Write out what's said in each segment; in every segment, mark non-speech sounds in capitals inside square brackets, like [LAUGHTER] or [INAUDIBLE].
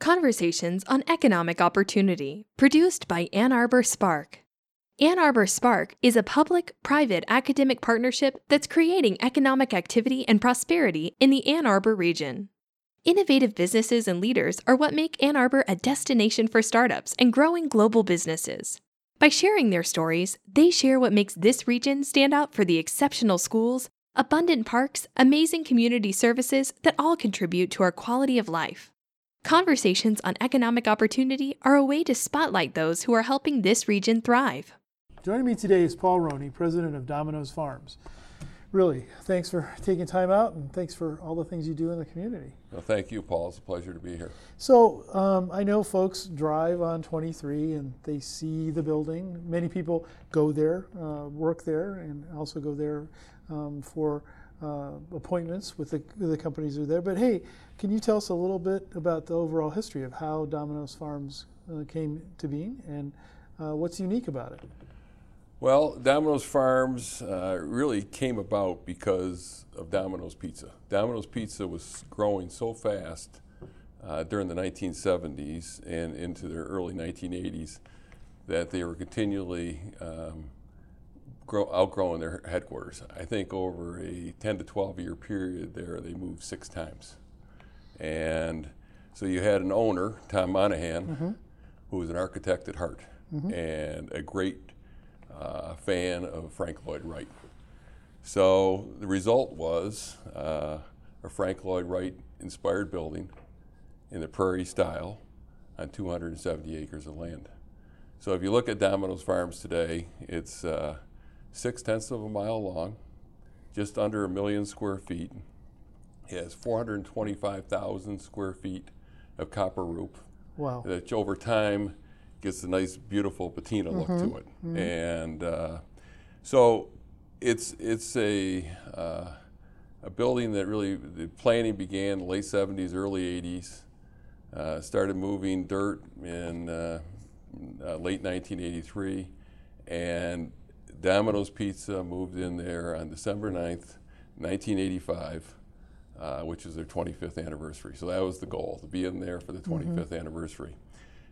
Conversations on Economic Opportunity, produced by Ann Arbor Spark. Ann Arbor Spark is a public private academic partnership that's creating economic activity and prosperity in the Ann Arbor region. Innovative businesses and leaders are what make Ann Arbor a destination for startups and growing global businesses. By sharing their stories, they share what makes this region stand out for the exceptional schools, abundant parks, amazing community services that all contribute to our quality of life. Conversations on economic opportunity are a way to spotlight those who are helping this region thrive. Joining me today is Paul Roney, president of Domino's Farms. Really, thanks for taking time out and thanks for all the things you do in the community. Well, thank you, Paul. It's a pleasure to be here. So, um, I know folks drive on 23 and they see the building. Many people go there, uh, work there, and also go there um, for uh, appointments with the, the companies who are there. But hey, can you tell us a little bit about the overall history of how Domino's Farms uh, came to being and uh, what's unique about it? Well, Domino's Farms uh, really came about because of Domino's Pizza. Domino's Pizza was growing so fast uh, during the 1970s and into the early 1980s that they were continually um, grow, outgrowing their headquarters. I think over a 10 to 12 year period there, they moved six times. And so you had an owner, Tom Monaghan, mm-hmm. who was an architect at heart mm-hmm. and a great uh, fan of Frank Lloyd Wright. So the result was uh, a Frank Lloyd Wright inspired building in the prairie style on 270 acres of land. So if you look at Domino's Farms today, it's uh, six tenths of a mile long, just under a million square feet. It has 425,000 square feet of copper roof. Wow. That over time gets a nice, beautiful patina look mm-hmm. to it. Mm-hmm. And uh, so it's, it's a, uh, a building that really, the planning began late 70s, early 80s. Uh, started moving dirt in uh, uh, late 1983. And Domino's Pizza moved in there on December 9th, 1985, uh, which is their 25th anniversary. So that was the goal, to be in there for the 25th mm-hmm. anniversary.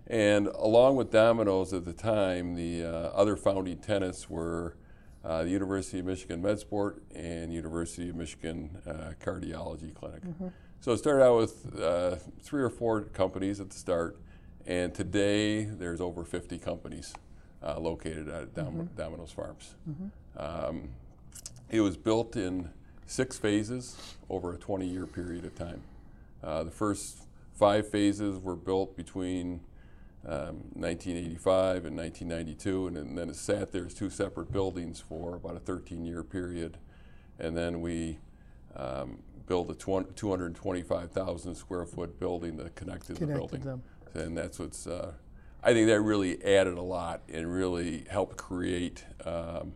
And along with Domino's at the time, the uh, other founding tenants were uh, the University of Michigan MedSport and University of Michigan uh, Cardiology Clinic. Mm-hmm. So it started out with uh, three or four companies at the start, and today there's over 50 companies uh, located at Dom- mm-hmm. Domino's Farms. Mm-hmm. Um, it was built in six phases over a 20 year period of time. Uh, the first five phases were built between um, 1985 and 1992, and, then it sat there as two separate buildings for about a 13 year period. And then we um, built a 225,000 square foot building that connected, connected the building. Them. And that's what's uh, I think that really added a lot and really helped create um,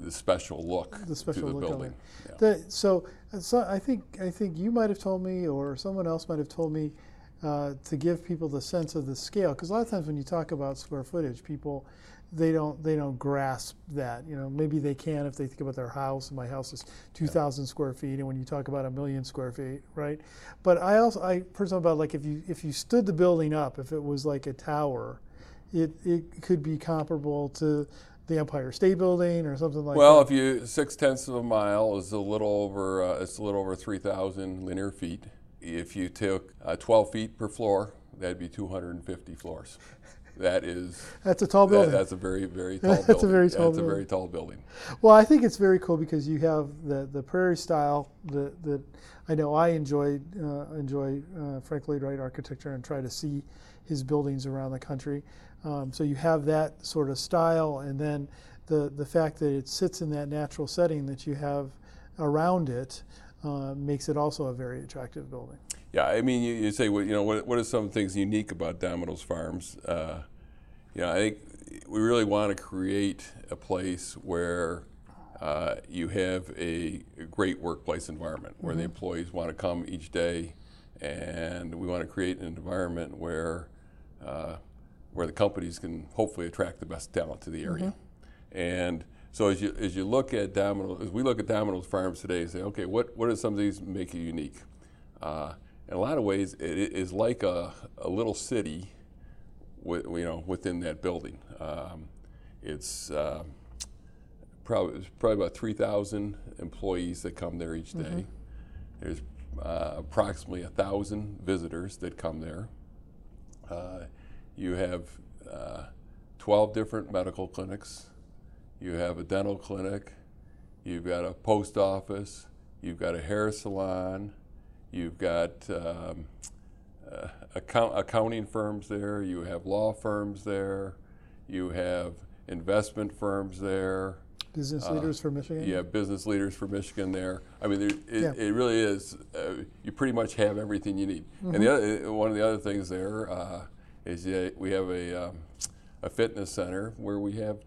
the special look the special to the look building. Yeah. The, so, so I think I think you might have told me, or someone else might have told me, uh, to give people the sense of the scale. Because a lot of times when you talk about square footage, people they don't they don't grasp that. You know, maybe they can if they think about their house. My house is 2,000 yeah. square feet, and when you talk about a million square feet, right? But I also I personally about like if you if you stood the building up, if it was like a tower, it it could be comparable to the Empire State Building or something like well, that. Well, if you six tenths of a mile is a little over uh, it's a little over 3,000 linear feet. If you took uh, 12 feet per floor, that'd be 250 floors. That is. That's a tall building. That, that's a very, very [LAUGHS] tall that's building. That's a very tall. That's building. a very tall building. Well, I think it's very cool because you have the, the prairie style that, that I know I enjoy uh, enjoy uh, Frank Lloyd Wright architecture and try to see his buildings around the country. Um, so you have that sort of style, and then the the fact that it sits in that natural setting that you have around it uh, makes it also a very attractive building. Yeah, I mean, you, you say, well, you know, what, what are some things unique about Domino's Farms? Uh, you know, I think we really want to create a place where uh, you have a, great workplace environment where mm-hmm. the employees want to come each day, and we want to create an environment where uh, where the companies can hopefully attract the best talent to the area. Mm-hmm. And so as you as you look at Domino's, as we look at Domino's Farms today, and say, okay, what what do some of these make it unique? Uh, in a lot of ways, it i- like a, a little city, wi- you know, within that building. Um, it's uh, probably probably about 3,000 employees that come there each day. There's uh, approximately a thousand visitors that come there. Uh, you have uh, 12 different medical clinics. You have a dental clinic. You've got a post office. You've got a hair salon. You've got um, uh, account, accounting firms there. You have law firms there. You have investment firms there. Business leaders for Michigan. Yeah, business leaders for Michigan there. I mean, there, it, Yeah. it really is. Uh, you pretty much have everything you need. And the other, one of the other things there uh, is that we have a, um, a fitness center where we have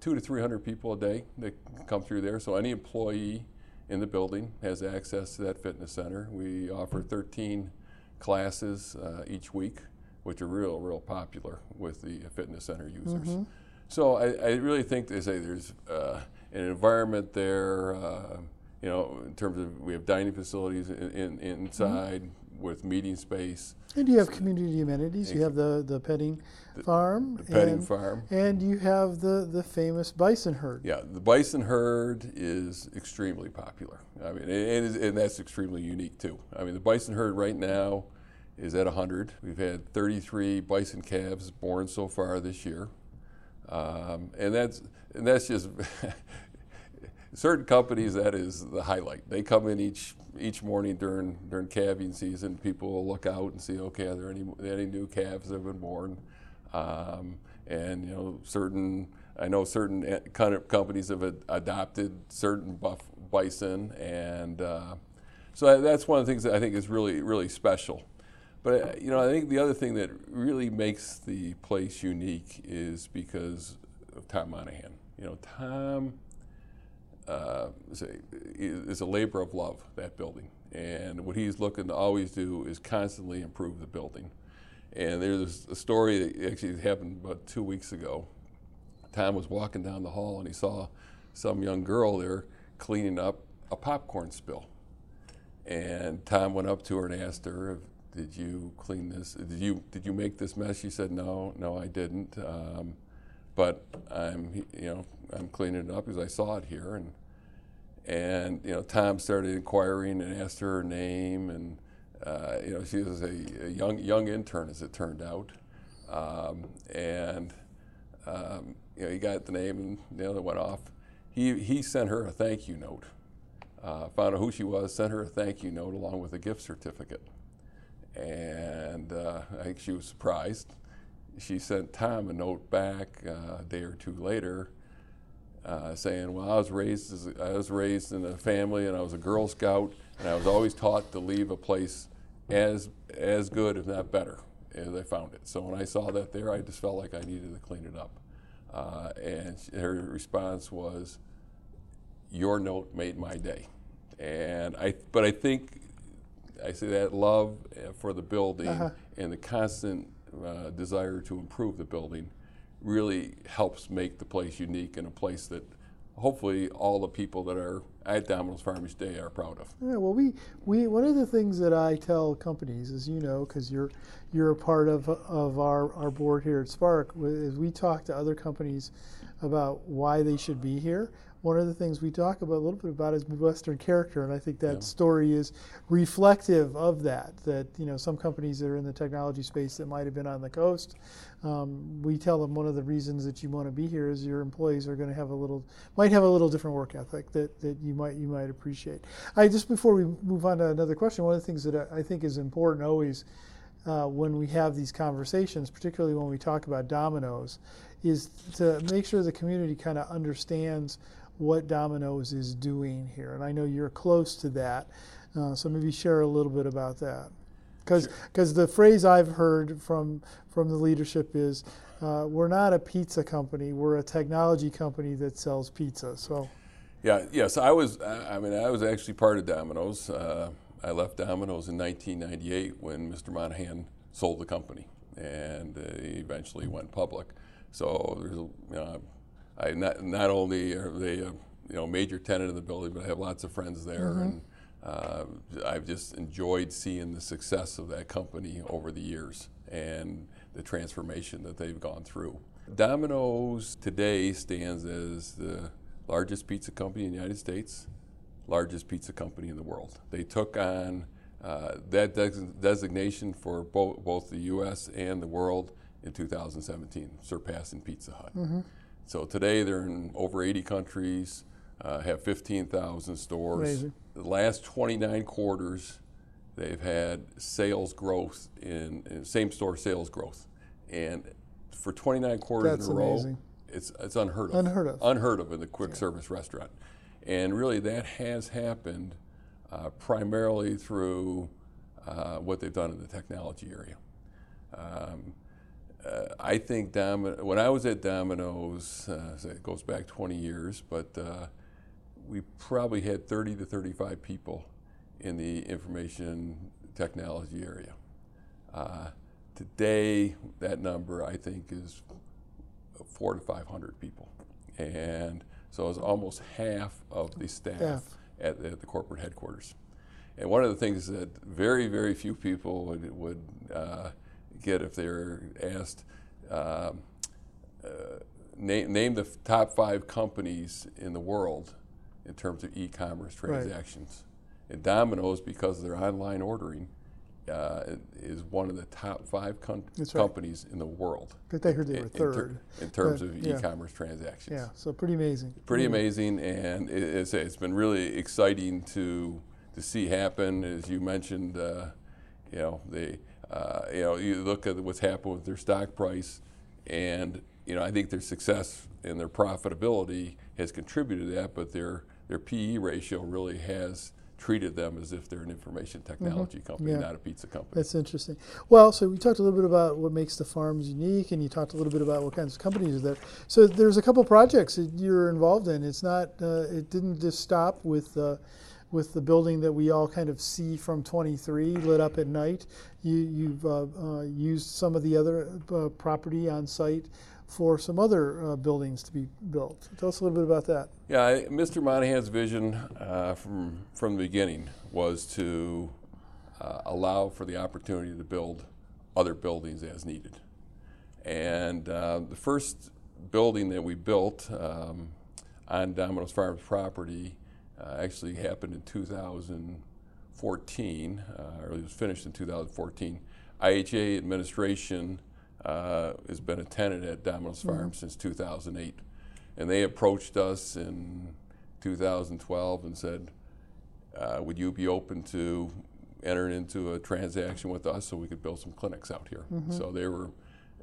two to three hundred people a day that come through there. So any employee in the building has access to that fitness center. We offer 13 classes uh, each week, which are real, real popular with the fitness center users. So I, I really think they say there's uh, an environment there. Uh, you know, in terms of we have dining facilities in, in, inside with meeting space, And you have community amenities. You have the, the petting farm. the petting and, farm. And you have the, the famous bison herd. Yeah, the bison herd is extremely popular. I mean, and, and that's extremely unique too. I mean, the bison herd right now is at 100. We've had 33 bison calves born so far this year, um, and that's and that's just [LAUGHS] certain companies. That is the highlight. They come in each each morning during during calving season. People will look out and see, okay, are there any any new calves that have been born? Um, and you know, certain I know certain eh, kind of companies have ad- adopted certain buff bison, and uh, so that's one of the things that I think is really really special. But uh, you know, I think the other thing that really makes the place unique is because of Tom Monaghan. You know, Tom uh, is, a, labor of love, that building. And what he's looking to always do is constantly improve the building. And there's a story that actually happened about two weeks ago. Tom was walking down the hall and he saw some young girl there cleaning up a popcorn spill. And Tom went up to her and asked her, "Did you clean this? Did you did you make this mess?" She said, "No, no, I didn't. Um, but I'm you know I'm cleaning it up because I saw it here." And and you know Tom started inquiring and asked her her name, and uh, you know she was a, a young young intern as it turned out, um, and um, you know he got the name and the other went off. He he sent her a thank you note uh, found out who she was, sent her a thank you note along with a gift certificate. And uh, I think she was surprised. She sent Tom a note back uh, a day or two later uh, saying, Well, I was, raised as I was raised in a family and I was a Girl Scout, and I was always taught to leave a place as, as good, if not better, as I found it. So when I saw that there, I just felt like I needed to clean it up. Uh, and her response was, your note made my day. And I, but I think I say that love uh, for the building Uh-huh. and the constant uh, desire to improve the building really helps make the place unique and a place that hopefully all the people that are at Domino's Farm each day are proud of. Yeah, well, we, we one of the things that I tell companies, as you know, because you're you're a part of of our, our board here at Spark, is we talk to other companies about why they should be here. One of the things we talk about a little bit about is Midwestern character, and I think that Yeah. story is reflective of that. That you know some companies that are in the technology space that might have been on the coast, um, we tell them one of the reasons that you want to be here is your employees are going to have a little might have a little different work ethic that, that you might you might appreciate. I just before we move on to another question, one of the things that I I think is important always uh, when we have these conversations, particularly when we talk about Domino's, is to make sure the community kind of understands what Domino's is doing here. And I know you're close to that, uh, so maybe share a little bit about that. Because the phrase I've heard from from the leadership is, uh, we're not a pizza company, we're a technology company that sells pizza. So Yeah, yes, I was. I mean, I was actually part of Domino's. Uh, I left Domino's in 1998 when Mr. Monaghan sold the company, and uh, eventually went public. So there's, a- you know, I not not only are they a you know major tenant in the building, but I have lots of friends there, and uh, I've just enjoyed seeing the success of that company over the years and the transformation that they've gone through. Domino's today stands as the largest pizza company in the United States, largest pizza company in the world. They took on uh, that des- designation for bo- both the U.S. and the world in 2017, surpassing Pizza Hut. So today they're in over 80 countries, uh, have 15,000 stores. Amazing. The last 29 quarters, they've had sales growth in, in same store sales growth, and for 29 quarters That's in a row, amazing. it's it's unheard of. Unheard of. Unheard of in the quick service restaurant, and really that has happened uh, primarily through uh, what they've done in the technology area. Um, uh, I think Domino, when I was at Domino's, uh, it goes back 20 years, but uh, we probably had 30 to 35 people in the information technology area. Uh, today, that number I think is four to 500 people, and so it's almost half of the staff at, at the corporate headquarters. And one of the things that very, very few people would, would uh, get if they're asked, um, uh, name, name the f- top five companies in the world in terms of e-commerce transactions. Right. transactions. And Domino's, because of their online ordering, uh, is one of the top five com- right. companies in the world. But I heard they in- were in ter- third. in terms But, of yeah. e-commerce transactions Yeah, so pretty amazing. pretty amazing, and it, it's, it's been really exciting to to see happen. As you mentioned, uh, you know, they, uh, you know, you look at what's happened with their stock price, and you know, I think their success and their profitability has contributed to that, but their their PE ratio really has treated them as if they're an information technology company, Mm-hmm. Yeah. not a pizza company. That's interesting. Well, so we talked a little bit about what makes the farms unique, and you talked a little bit about what kinds of companies are there. So there's a couple projects that you're involved in. It's not, uh, it didn't just stop with uh, with the building that we all kind of see from 23 lit up at night. You, you've uh, uh, used some of the other uh, property on site for some other uh, buildings to be built. Tell us a little bit about that. Yeah, I, Mr. Monaghan's vision uh, from from the beginning was to uh, allow for the opportunity to build other buildings as needed. And the first building that we built um, on Domino's Farms property actually happened in 2014, uh, or it was finished in 2014. IHA administration uh, has been a tenant at Domino's Farms since 2008. And they approached us in 2012 and said, uh, would you be open to entering into a transaction with us so we could build some clinics out here? So they were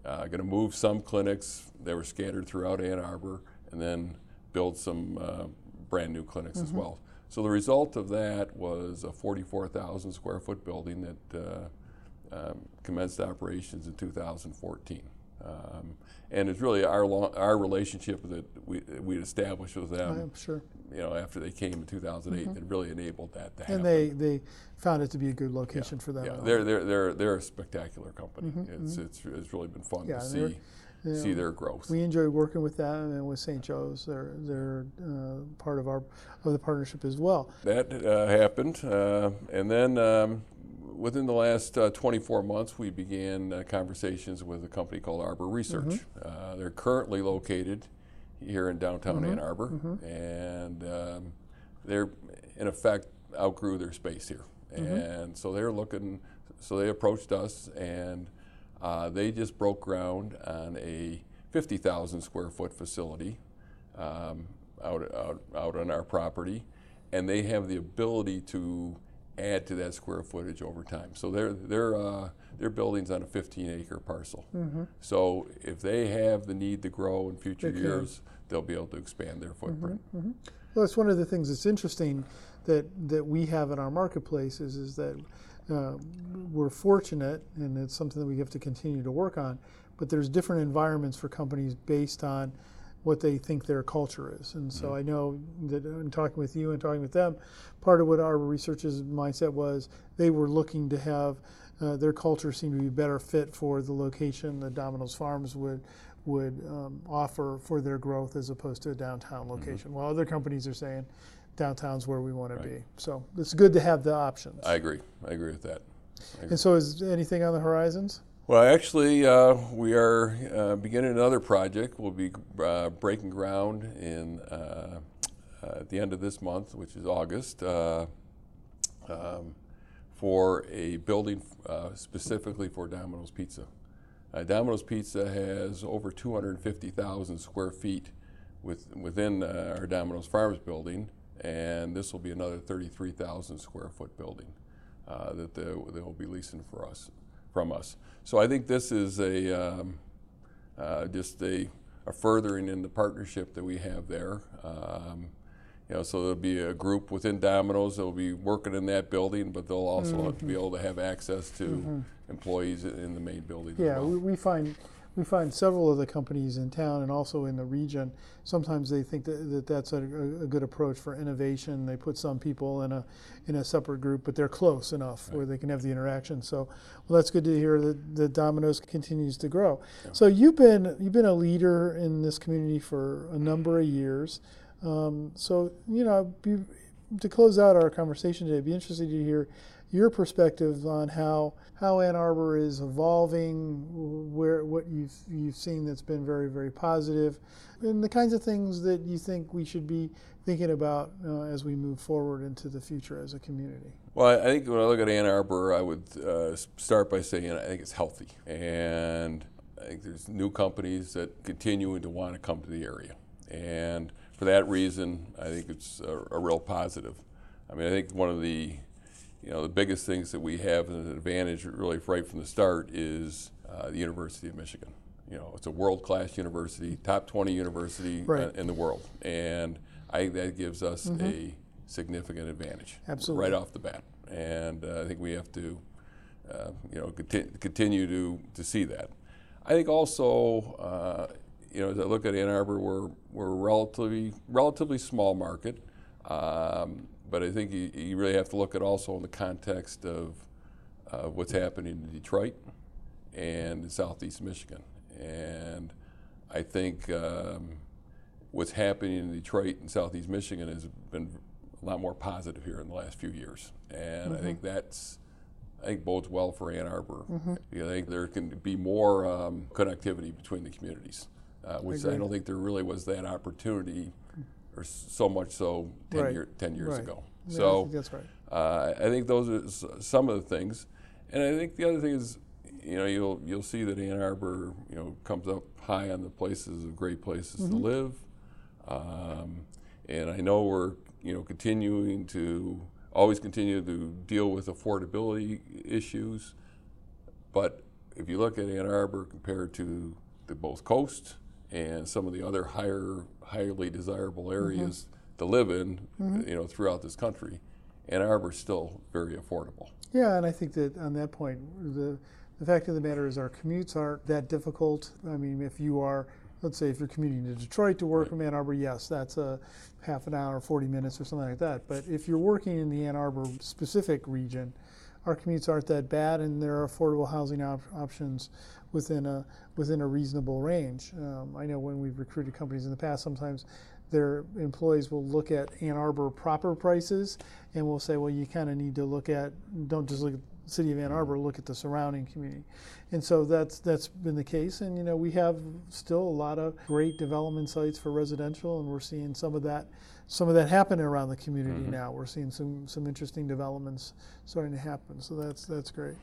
uh, going to move some clinics, they were scattered throughout Ann Arbor, and then build some uh, brand new clinics as well. So the result of that was a 44,000 square foot building that uh, um, commenced operations in 2014. Um, and it's really our long, our relationship that we we established with them I'm sure. you know, after they came in 2008, that really enabled that to happen. And they, they found it to be a good location for them. yeah, they're, they're, they're, they're a spectacular company. It's, it's, it's really been fun Mm-hmm, Yeah, to see, you see their growth. We enjoy working with them and with St. Joe's. They're they're uh, part of our of the partnership as well. that uh, happened. Uh, and then um, within the last uh, 24 months, we began uh, conversations with a company called Arbor Research. Mm-hmm. Uh, they're currently located here in downtown Mm-hmm. Ann Arbor, and um, they're in effect outgrew their space here, Mm-hmm. and so they're looking. So they approached us, and uh, they just broke ground on a 50,000 square foot facility um, out, out out on our property, and they have the ability to add to that square footage over time. So their their uh, their buildings on a 15 acre parcel. So if they have the need to grow in future. They years, they'll be able to expand their footprint. Well, it's one of the things that's interesting that that we have in our marketplace is, is that uh, we're fortunate, and it's something that we have to continue to work on. But there's different environments for companies based on what they think their culture is. And so I know that in talking with you and talking with them, part of what our researchers' mindset was they were looking to have uh, their culture seem to be better fit for the location that Domino's Farms would would um, offer for their growth as opposed to a downtown location. While other companies are saying downtown's where we want to be. So it's good to have the options. I agree. I agree with that. and so, is anything on the horizons? Well, actually, uh, we are uh, beginning another project. We'll be uh, breaking ground in uh, uh, at the end of this month, which is August, uh, um, for a building specifically for Domino's Pizza. Domino's Pizza has over 250,000 square feet with, within our Domino's Farms building, and this will be another 33,000 square foot building that they will be leasing for us, from us. So I think this is a um, uh, just a, a furthering in the partnership that we have there. Um, you know, so there'll be a group within Domino's that will be working in that building, but they'll also have to be able to have access to employees in the main building. as Yeah, well. we, we find we find several of the companies in town and also in the region. Sometimes they think that, that that's a, a, good approach for innovation. They put some people in a in a separate group, but they're close enough where they can have the interaction. So, well, that's good to hear that, the Domino's continues to grow. So you've been you've been a leader in this community for a number of years. Um, so you know, be, to close out our conversation today, I'd be interested to hear your perspective on how how Ann Arbor is evolving, where what you've you've seen that's been very very positive, and the kinds of things that you think we should be thinking about uh, as we move forward into the future as a community. Well, I think when I look at Ann Arbor, I would uh, start by saying I think it's healthy, and I think there's new companies that continuing to want to come to the area, and for that reason, I think it's a, a real positive. I mean, I think one of the you know the biggest things that we have as an advantage, really right from the start, is uh, the University of Michigan. You know, it's a world-class university, top 20 university Right. in the world, and I think that gives us a significant advantage Absolutely. right off the bat. And uh, I think we have to, uh, you know, conti- continue to, to see that. I think also, uh, you know, as I look at Ann Arbor, we're, we're a relatively, relatively small market. Um, but I think you, you really have to look at also in the context of uh, what's happening in Detroit and in Southeast Michigan. And I think um, what's happening in Detroit and Southeast Michigan has been a lot more positive here in the last few years. And I think that's, I think bodes well for Ann Arbor. Because I think there can be more um, connectivity between the communities, uh, which I, don't think there really was that opportunity, or so much so 10, Right. year, 10 years Right. ago. Yeah, I so think that's right. uh, I think those are s- some of the things, and I think the other thing is, you know, you'll you'll see that Ann Arbor, you know, comes up high on the places of great places Mm-hmm. to live, um, and I know we're you know continuing to always continue to deal with affordability issues, but if you look at Ann Arbor compared to the both coast and some of the other higher, highly desirable mm-hmm. areas to live in, mm-hmm. you know, throughout this country, Ann Arbor's still very affordable. Yeah, and I think that on that point, the the fact of the matter is our commutes aren't that difficult. I mean, if you are, let's say, if you're commuting to Detroit to work from Ann Arbor, yes, that's a half an hour, 40 minutes, or something like that. But if you're working in the Ann Arbor specific region, our commutes aren't that bad, and there are affordable housing op- options within a within a reasonable range. Um, I know when we've recruited companies in the past, sometimes their employees will look at Ann Arbor proper prices, and we'll say, well, you kind of need to look at don't just look at the city of Ann Arbor, look at the surrounding community. And so that's that's been the case, and you know we have still a lot of great development sites for residential, and we're seeing some of that some of that happening around the community now. We're seeing some some interesting developments starting to happen, so that's that's great.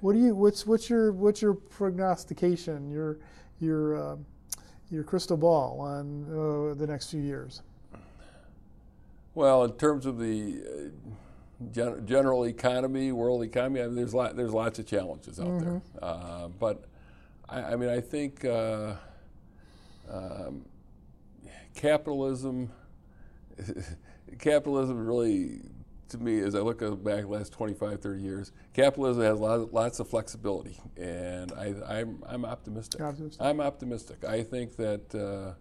What do you what's what's your what's your prognostication your your uh, your crystal ball on uh, the next few years? Well, in terms of the uh, gen- general economy, world economy, I mean, there's lot, there's lots of challenges out there. Uh, but I, I mean, I think uh, um, capitalism, [LAUGHS] capitalism really, to me, as I look back the last 25, 30 years, capitalism has lots, lots of flexibility, and I, I'm, I'm optimistic. Optimistic. I'm optimistic. I think that. Uh,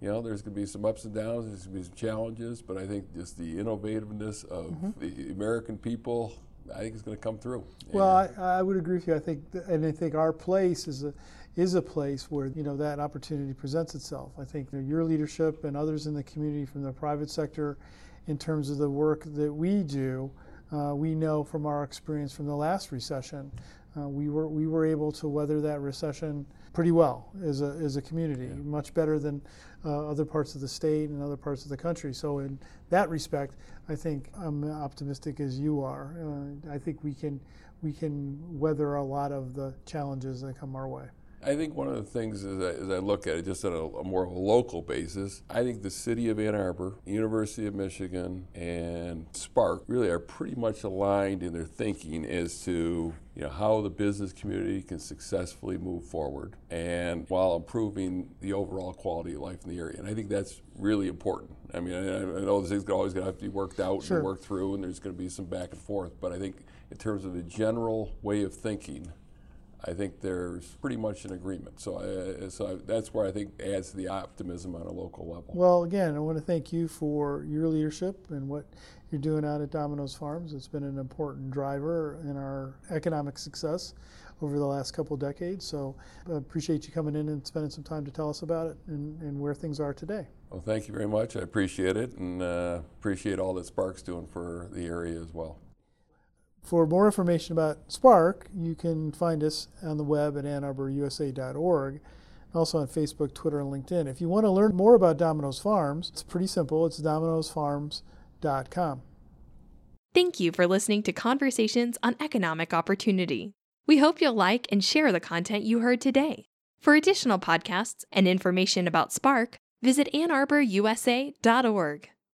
you know, there's going to be some ups and downs, there's going to be some challenges, but I think just the innovativeness of the American people, I think is going to come through. Well, I, I would agree with you. I think, and I think our place is a is a place where you know that opportunity presents itself. I think you know, your leadership and others in the community from the private sector in terms of the work that we do. Uh, we know from our experience from the last recession, uh, we were we were able to weather that recession pretty well as a as a community, yeah. much better than uh, other parts of the state and other parts of the country. So in that respect, I think I'm optimistic as you are. Uh, I think we can we can weather a lot of the challenges that come our way. I think one of the things as I, as I look at it just on a, a, more of a local basis, I think the city of Ann Arbor, University of Michigan, and Spark really are pretty much aligned in their thinking as to you know how the business community can successfully move forward and while improving the overall quality of life in the area. And I think that's really important. I mean, I, I know this is always going to have to be worked out sure. and worked through, and there's going to be some back and forth. But I think in terms of the general way of thinking, I think there's pretty much an agreement. So, I, so I, that's where I think adds to the optimism on a local level. Well, again, I want to thank you for your leadership and what you're doing out at Domino's Farms. It's been an important driver in our economic success over the last couple of decades. So, I appreciate you coming in and spending some time to tell us about it and, and where things are today. Well, thank you very much. I appreciate it and uh, appreciate all that Spark's doing for the area as well. For more information about Spark, you can find us on the web at annarborusa.org, also on Facebook, Twitter, and LinkedIn. If you want to learn more about Domino's Farms, it's pretty simple. It's domino'sfarms.com. Thank you for listening to Conversations on Economic Opportunity. We hope you'll like and share the content you heard today. For additional podcasts and information about Spark, visit annarborusa.org.